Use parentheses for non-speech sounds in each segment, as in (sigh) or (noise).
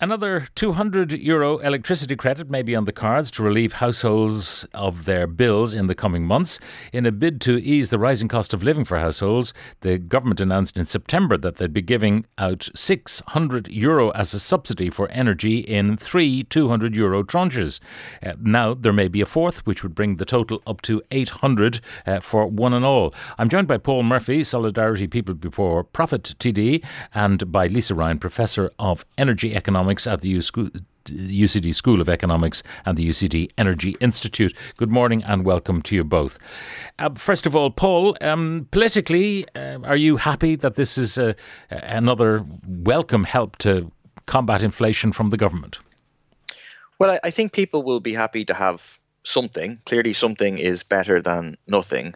Another 200 euro electricity credit may be on the cards to relieve households of their bills in the coming months. In a bid to ease the rising cost of living for households, the government announced in September that they'd be giving out 600 euro as a subsidy for energy in three 200 euro tranches. Uh, now there may be a fourth, which would bring the total up to 800 uh, for one and all. I'm joined by Paul Murphy, Solidarity People Before Profit TD, and by Lisa Ryan, Professor of Energy Economics at the U School. UCD School of Economics and the UCD Energy Institute. Good morning and welcome to you both. Uh, first of all, Paul, um, politically, uh, are you happy that this is uh, another welcome help to combat inflation from the government? Well, I, I think people will be happy to have something. Clearly, something is better than nothing,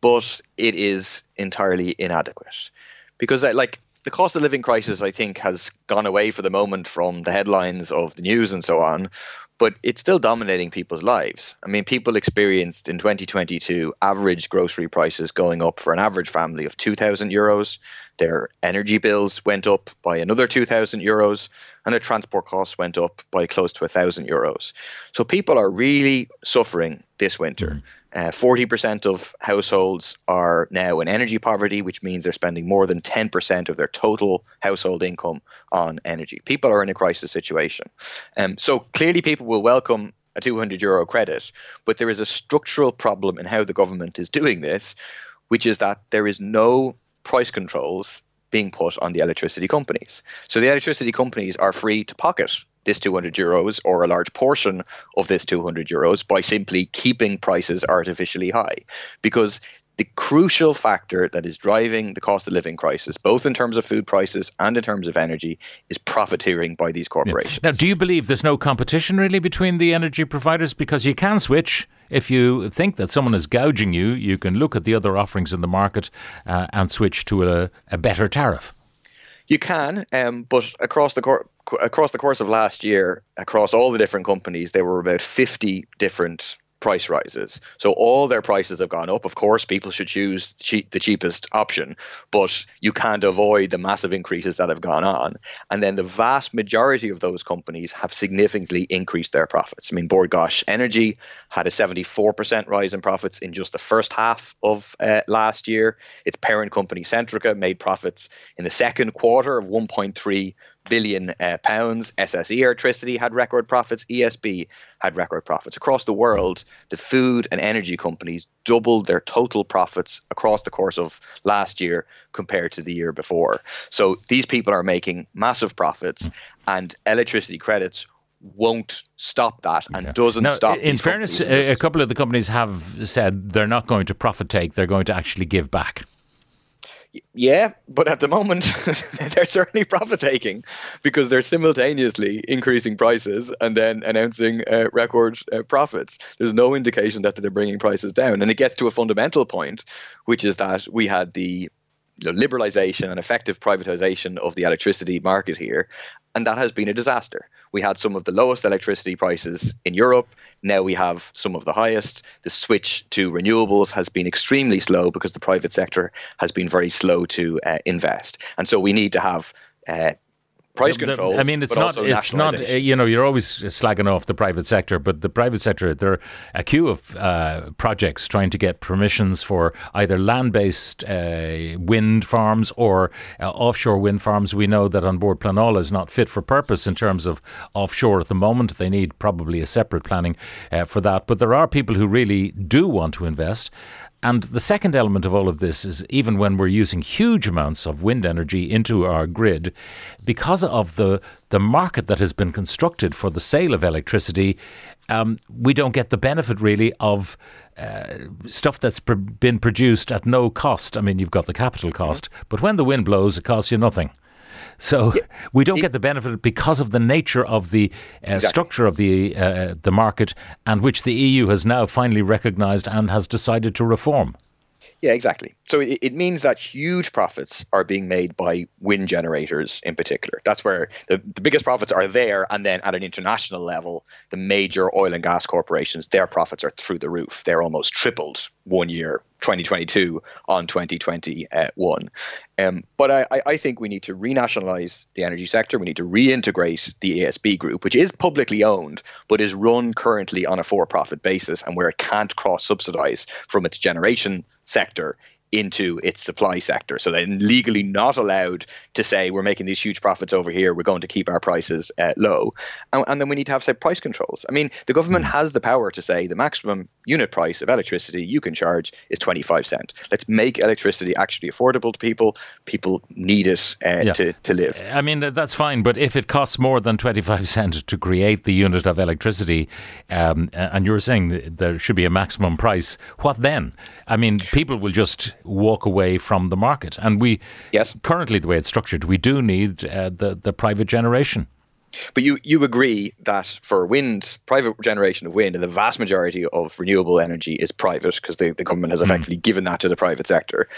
but it is entirely inadequate because, like, the cost of living crisis, I think, has gone away for the moment from the headlines of the news and so on, but it's still dominating people's lives. I mean, people experienced in 2022 average grocery prices going up for an average family of 2,000 euros. Their energy bills went up by another 2,000 euros, and their transport costs went up by close to 1,000 euros. So people are really suffering this winter. Mm-hmm. Uh, 40% of households are now in energy poverty, which means they're spending more than 10% of their total household income on energy. People are in a crisis situation. Um, so clearly, people will welcome a 200 euro credit, but there is a structural problem in how the government is doing this, which is that there is no price controls being put on the electricity companies. So the electricity companies are free to pocket this 200 euros or a large portion of this 200 euros by simply keeping prices artificially high because the crucial factor that is driving the cost of living crisis, both in terms of food prices and in terms of energy, is profiteering by these corporations. Now, do you believe there's no competition really between the energy providers? Because you can switch. If you think that someone is gouging you, you can look at the other offerings in the market uh, and switch to a, a better tariff. You can, um, but across the cor- across the course of last year, across all the different companies, there were about fifty different price rises. So all their prices have gone up. Of course, people should choose the cheapest option, but you can't avoid the massive increases that have gone on. And then the vast majority of those companies have significantly increased their profits. I mean, Bord Gáis Energy had a 74% rise in profits in just the first half of uh, last year. Its parent company Centrica made profits in the second quarter of 1.3 billion uh, pounds. SSE Electricity had record profits. ESB had record profits. Across the world, the food and energy companies doubled their total profits across the course of last year compared to the year before. So these people are making massive profits, and electricity credits won't stop that and yeah. doesn't now, stop. In fairness, a, a couple of the companies have said they're not going to profit take; they're going to actually give back. Yeah, but at the moment (laughs) they're certainly profit taking because they're simultaneously increasing prices and then announcing uh, record uh, profits. There's no indication that they're bringing prices down, and it gets to a fundamental point, which is that we had the you know, liberalization and effective privatization of the electricity market here, and that has been a disaster. We had some of the lowest electricity prices in Europe. Now we have some of the highest. The switch to renewables has been extremely slow because the private sector has been very slow to uh, invest. And so we need to have uh, price control. I mean, it's not. It's not. Uh, you know, you're always slagging off the private sector, but the private sector, there are a queue of uh, projects trying to get permissions for either land-based uh, wind farms or uh, offshore wind farms. We know that An Bord Pleanála is not fit for purpose in terms of offshore at the moment. They need probably a separate planning uh, for that. But there are people who really do want to invest, and the second element of all of this is even when we're using huge amounts of wind energy into our grid, because of the, the market that has been constructed for the sale of electricity, um, we don't get the benefit really of uh, stuff that's pr- been produced at no cost. I mean, you've got the capital cost, mm-hmm. but when the wind blows, it costs you nothing. So yeah, (laughs) we don't it, get the benefit because of the nature of the uh, exactly. structure of the uh, the market, and which the EU has now finally recognised and has decided to reform. Yeah, exactly. So it, it, means that huge profits are being made by wind generators in particular. That's where the, the biggest profits are there. And then at an international level, the major oil and gas corporations, their profits are through the roof. They're almost tripled one year 2022 on 2021. Um, but I, I think we need to renationalize the energy sector. We need to reintegrate the ESB group, which is publicly owned, but is run currently on a for profit basis and where it can't cross subsidize from its generation sector into its supply sector. So they're legally not allowed to say we're making these huge profits over here. We're going to keep our prices uh, low, and, and, then we need to have say price controls. I mean, the government hmm. has the power to say the maximum unit price of electricity you can charge is twenty five cent. Let's make electricity actually affordable to people. People need it uh, yeah. to to live. I mean that's fine, but if it costs more than twenty five cent to create the unit of electricity, um, and you're saying there should be a maximum price, what then? I mean, people will just walk away from the market. And we, yes. currently, the way it's structured, we do need uh, the, the private generation. But you, you agree that for wind, private generation of wind, and the vast majority of renewable energy is private because the, the government has hmm. effectively mm. given that to the private sector,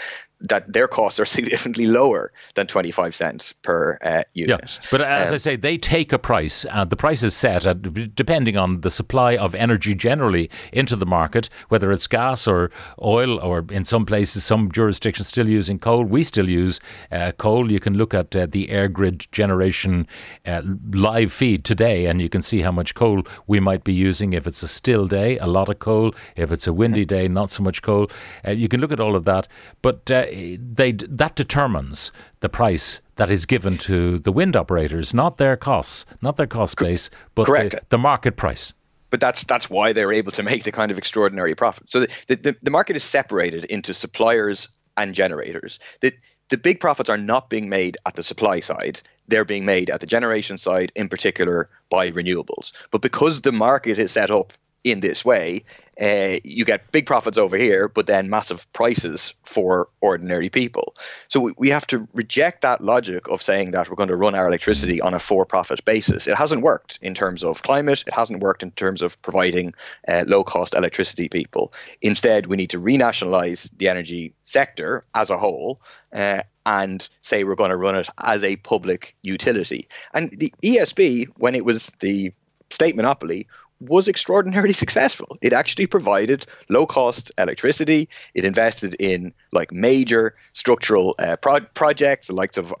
that their costs are (laughs) significantly lower than 25 cents per uh, unit. Yeah. But as um, I say, they take a price. Uh, the price is set at, depending on the supply of energy generally into the market, whether it's gas or oil, or in some places, some jurisdictions still using coal. We still use uh, coal. You can look at uh, the EirGrid generation uh, live feed today, and you can see how much coal we might be using. If it's a still day, a lot of coal. If it's a windy day, not so much coal. Uh, you can look at all of that, but uh, they that determines the price that is given to the wind operators, not their costs, not their cost base, but the, the, market price. But that's that's why they're able to make the kind of extraordinary profit. So the, the, the market is separated into suppliers and generators. The, the big profits are not being made at the supply side. They're being made at the generation side, in particular by renewables. But because the market is set up in this way, uh, you get big profits over here, but then massive prices for ordinary people. So we, we have to reject that logic of saying that we're going to run our electricity on a for profit basis. It hasn't worked in terms of climate, it hasn't worked in terms of providing uh, low cost electricity people. Instead, we need to renationalize the energy sector as a whole. Uh, and say we're going to run it as a public utility. And the ESB, when it was the state monopoly, was extraordinarily successful. It actually provided low cost electricity. It invested in like major structural uh, pro- projects, the likes of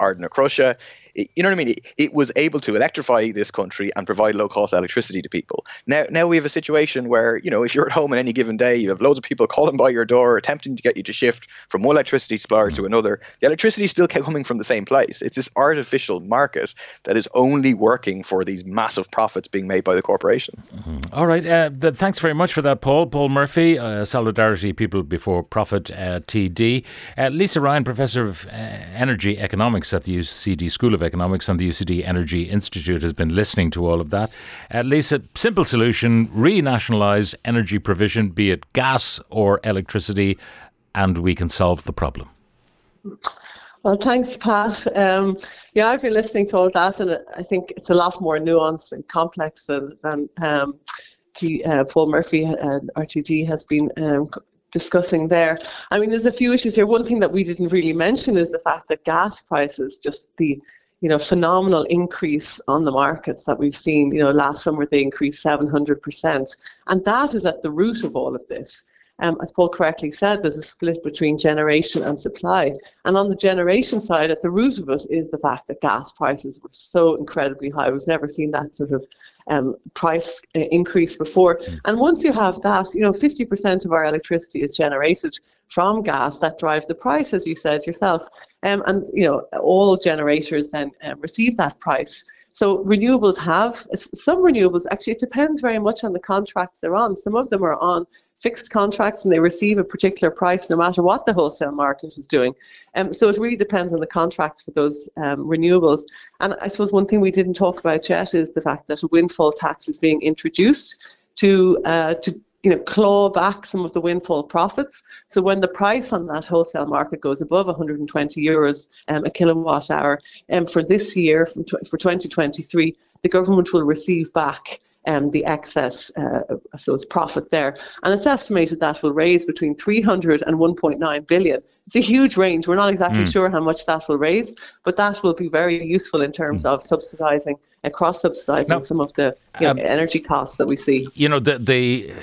Ardnacrusha you know what I mean? It, it, was able to electrify this country and provide low cost electricity to people. Now, now we have a situation where you know if you're at home on any given day, you have loads of people calling by your door, attempting to get you to shift from one electricity supplier to another. The electricity is still coming from the same place. It's this artificial market that is only working for these massive profits being made by the corporations. Mm-hmm. All right. Uh, th- thanks very much for that, Paul. Paul Murphy, uh, Solidarity People Before Profit uh, TD. Uh, Lisa Ryan, Professor of uh, Energy Economics at the UCD School of Economics and the UCD Energy Institute has been listening to all of that. At least a simple solution renationalise energy provision, be it gas or electricity, and we can solve the problem. Well, thanks, Pat. Um, yeah, I've been listening to all that, and I think it's a lot more nuanced and complex than, than um, T, uh, Paul Murphy, uh, RTD, has been um, discussing there. I mean, there's a few issues here. One thing that we didn't really mention is the fact that gas prices, just the you know, phenomenal increase on the markets that we've seen. You know, last summer they increased 700%. And that is at the root of all of this. Um, as Paul correctly said, there's a split between generation and supply. And on the generation side, at the root of it is the fact that gas prices were so incredibly high. We've never seen that sort of um, price uh, increase before. Mm. And once you have that, you know, 50% of our electricity is generated from gas that drives the price, as you said yourself. Um, and you know, all generators then um, receive that price. So renewables have some renewables. Actually, it depends very much on the contracts they're on. Some of them are on fixed contracts and they receive a particular price no matter what the wholesale market is doing. Um, so it really depends on the contracts for those um, renewables. And I suppose one thing we didn't talk about yet is the fact that a windfall tax is being introduced to uh, to you know, claw back some of the windfall profits. So when the price on that wholesale market goes above 120 euros um, a kilowatt hour, um, for this year, for 2023, the government will receive back um, the excess, uh, I suppose, profit there. And it's estimated that will raise between 300 and 1.9 billion. It's a huge range. We're not exactly mm. sure how much that will raise, but that will be very useful in terms mm. of subsidising, uh, cross subsidising some of the you know, um, energy costs that we see. You know, the, the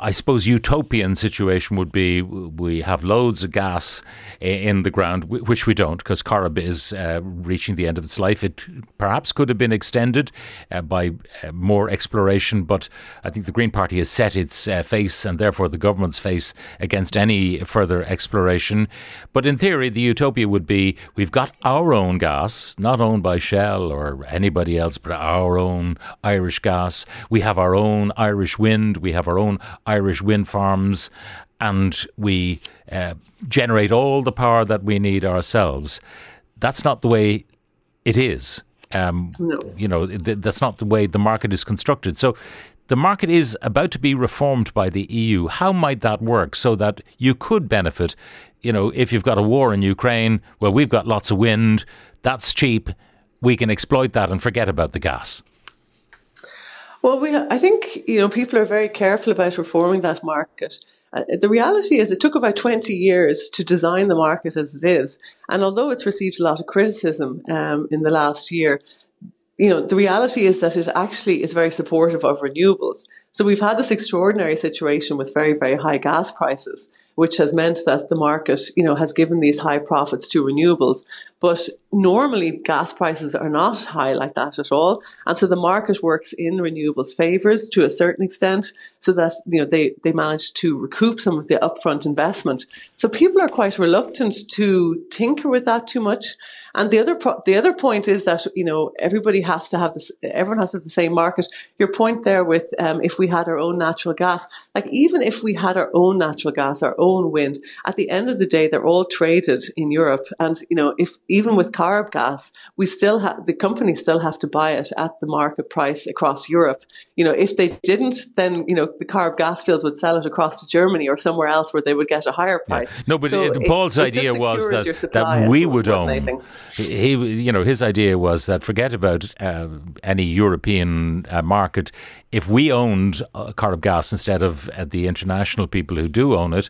I suppose utopian situation would be we have loads of gas in the ground, which we don't because Corrib is uh, reaching the end of its life. It perhaps could have been extended uh, by uh, more exploration, but I think the Green Party has set its uh, face and therefore the government's face against any further exploration. But in theory, the utopia would be we've got our own gas, not owned by Shell or anybody else, but our own Irish gas. We have our own Irish wind. We have our own Irish wind farms, and we uh, generate all the power that we need ourselves. That's not the way it is. Um, no. You know, th- that's not the way the market is constructed. So the market is about to be reformed by the EU. How might that work so that you could benefit? You know, if you've got a war in Ukraine, well, we've got lots of wind, that's cheap, we can exploit that and forget about the gas. Well, we, I think you know people are very careful about reforming that market. Uh, the reality is, it took about 20 years to design the market as it is, and although it's received a lot of criticism um, in the last year, you know the reality is that it actually is very supportive of renewables. So we've had this extraordinary situation with very very high gas prices, which has meant that the market, you know, has given these high profits to renewables. But normally gas prices are not high like that at all. And so the market works in renewables favors to a certain extent so that, you know, they, they manage to recoup some of the upfront investment. So people are quite reluctant to tinker with that too much. And the other pro- the other point is that you know everybody has to have this. Everyone has to have the same market. Your point there with um, if we had our own natural gas, like even if we had our own natural gas, our own wind, at the end of the day, they're all traded in Europe. And you know if even with Corrib gas, we still have the companies still have to buy it at the market price across Europe. You know, if they didn't, then you know the Corrib gas fields would sell it across to Germany or somewhere else where they would get a higher price. Yeah. No, but so it, Paul's it, idea was that, that we would own. He, you know, his idea was that forget about uh, any European uh, market. If we owned uh, Corrib gas instead of uh, the international people who do own it,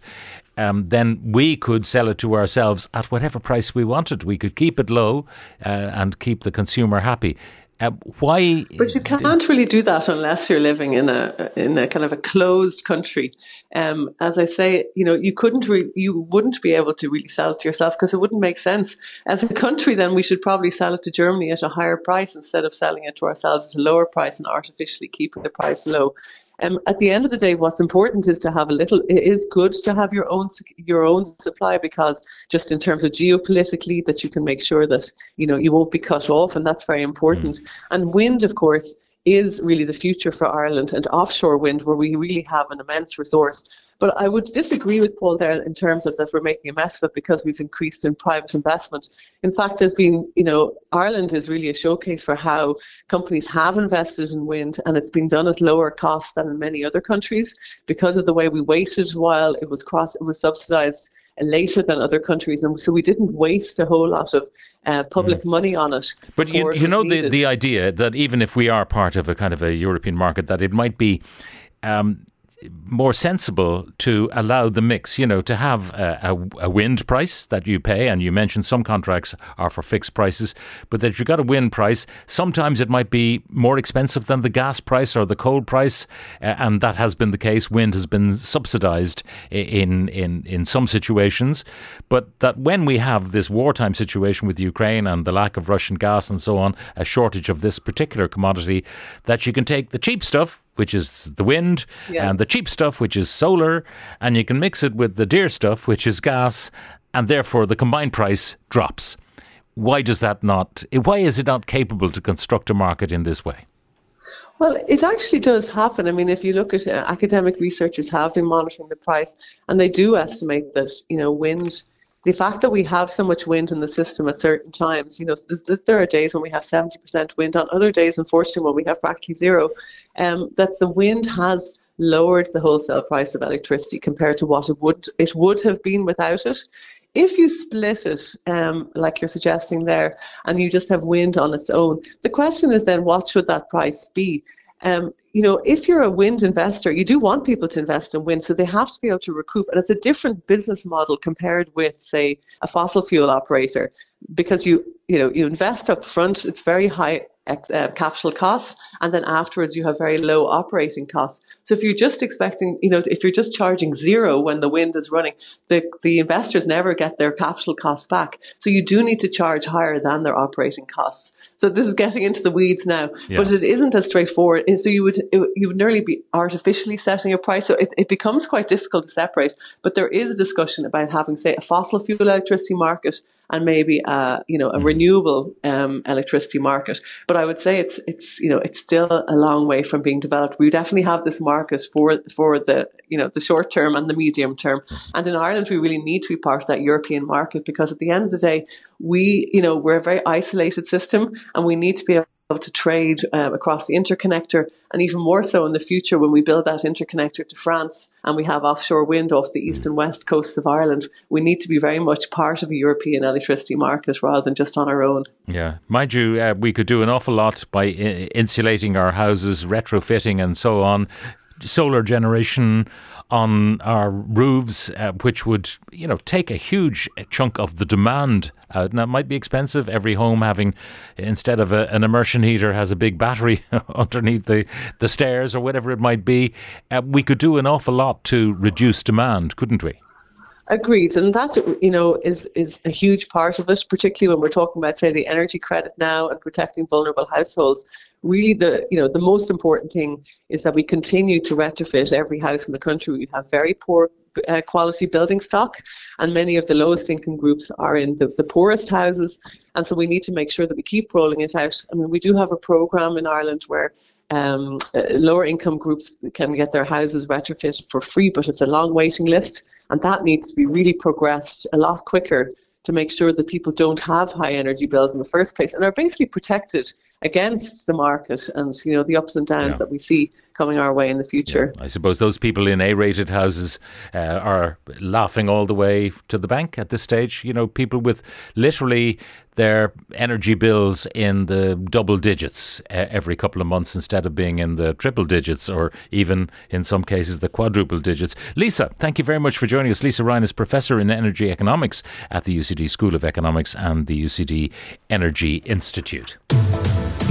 um, then we could sell it to ourselves at whatever price we wanted. We could keep it low uh, and keep the consumer happy. Uh, why? But you can't really do that unless you're living in a in a kind of a closed country. Um, as I say, you know, you couldn't, re- you wouldn't be able to really sell it to yourself because it wouldn't make sense. As a country, then we should probably sell it to Germany at a higher price instead of selling it to ourselves at a lower price and artificially keeping the price low. Um, at the end of the day, what's important is to have a little. It is good to have your own your own supply because just in terms of geopolitically, that you can make sure that you know you won't be cut off, and that's very important. Mm. And wind, of course, is really the future for Ireland and offshore wind, where we really have an immense resource. But I would disagree with Paul there in terms of that we're making a mess of it because we've increased in private investment. In fact, there's been, you know, Ireland is really a showcase for how companies have invested in wind and it's been done at lower costs than in many other countries because of the way we waited while it was cross, it was subsidized later than other countries, and so we didn't waste a whole lot of uh, public mm. money on it. But you, you know the the idea that even if we are part of a kind of a European market, that it might be. Um, more sensible to allow the mix, you know, to have a, a, a, wind price that you pay. And you mentioned some contracts are for fixed prices, but that you've got a wind price, sometimes it might be more expensive than the gas price or the coal price. Uh, and that has been the case. Wind has been subsidized in, in, in some situations. But that when we have this wartime situation with Ukraine and the lack of Russian gas and so on, a shortage of this particular commodity, that you can take the cheap stuff which is the wind, yes. and the cheap stuff, which is solar, and you can mix it with the dear stuff, which is gas, and therefore the combined price drops. Why does that not? Why is it not capable to construct a market in this way? Well, it actually does happen. I mean, if you look at uh, academic researchers have been monitoring the price, and they do estimate that you know wind the fact that we have so much wind in the system at certain times, you know, there are days when we have 70% wind, on other days, unfortunately, when we have practically zero, um, that the wind has lowered the wholesale price of electricity compared to what it would it would have been without it. If you split it, um, like you're suggesting there, and you just have wind on its own, the question is then what should that price be? Um, you know, if you're a wind investor, you do want people to invest in wind, so they have to be able to recoup. And it's a different business model compared with, say, a fossil fuel operator, because you, you know, you invest up front. It's very high uh, capital costs, and then afterwards you have very low operating costs. So if you're just expecting, you know, if you're just charging zero when the wind is running, the, the investors never get their capital costs back. So you do need to charge higher than their operating costs. So this is getting into the weeds now, yeah. but it isn't as straightforward. And so you would you would nearly be artificially setting a price. So it, it becomes quite difficult to separate. But there is a discussion about having, say, a fossil fuel electricity market and maybe a you know a mm-hmm. renewable um, electricity market. But I would say it's it's you know it's still a long way from being developed. We definitely have this market for for the you know the short term and the medium term. And in Ireland, we really need to be part of that European market because at the end of the day, we you know we're a very isolated system, and we need to be able to trade uh, across the interconnector, and even more so in the future when we build that interconnector to France and we have offshore wind off the east and west coasts of Ireland. We need to be very much part of a European electricity market rather than just on our own. Yeah, mind you, uh, we could do an awful lot by I- insulating our houses, retrofitting, and so on. Solar generation on our roofs, uh, which would you know take a huge chunk of the demand out. Now it might be expensive. Every home having instead of a, an immersion heater has a big battery (laughs) underneath the the stairs or whatever it might be. Uh, we could do an awful lot to reduce demand, couldn't we? Agreed, and that you know is is a huge part of it, particularly when we're talking about say the energy credit now and protecting vulnerable households really the you know the most important thing is that we continue to retrofit every house in the country. We have very poor uh, quality building stock, and many of the lowest income groups are in the, the poorest houses. And so we need to make sure that we keep rolling it out. I mean, we do have a program in Ireland where um, uh, lower income groups can get their houses retrofitted for free, but it's a long waiting list, and that needs to be really progressed a lot quicker to make sure that people don't have high energy bills in the first place and are basically protected against the market and you know the ups and downs yeah. that we see coming our way in the future. Yeah. I suppose those people in A-rated houses uh, are laughing all the way to the bank at this stage. You know, people with literally their energy bills in the double digits uh, every couple of months instead of being in the triple digits or even in some cases the quadruple digits. Lisa, thank you very much for joining us. Lisa Ryan is professor in energy economics at the UCD School of Economics and the UCD Energy Institute.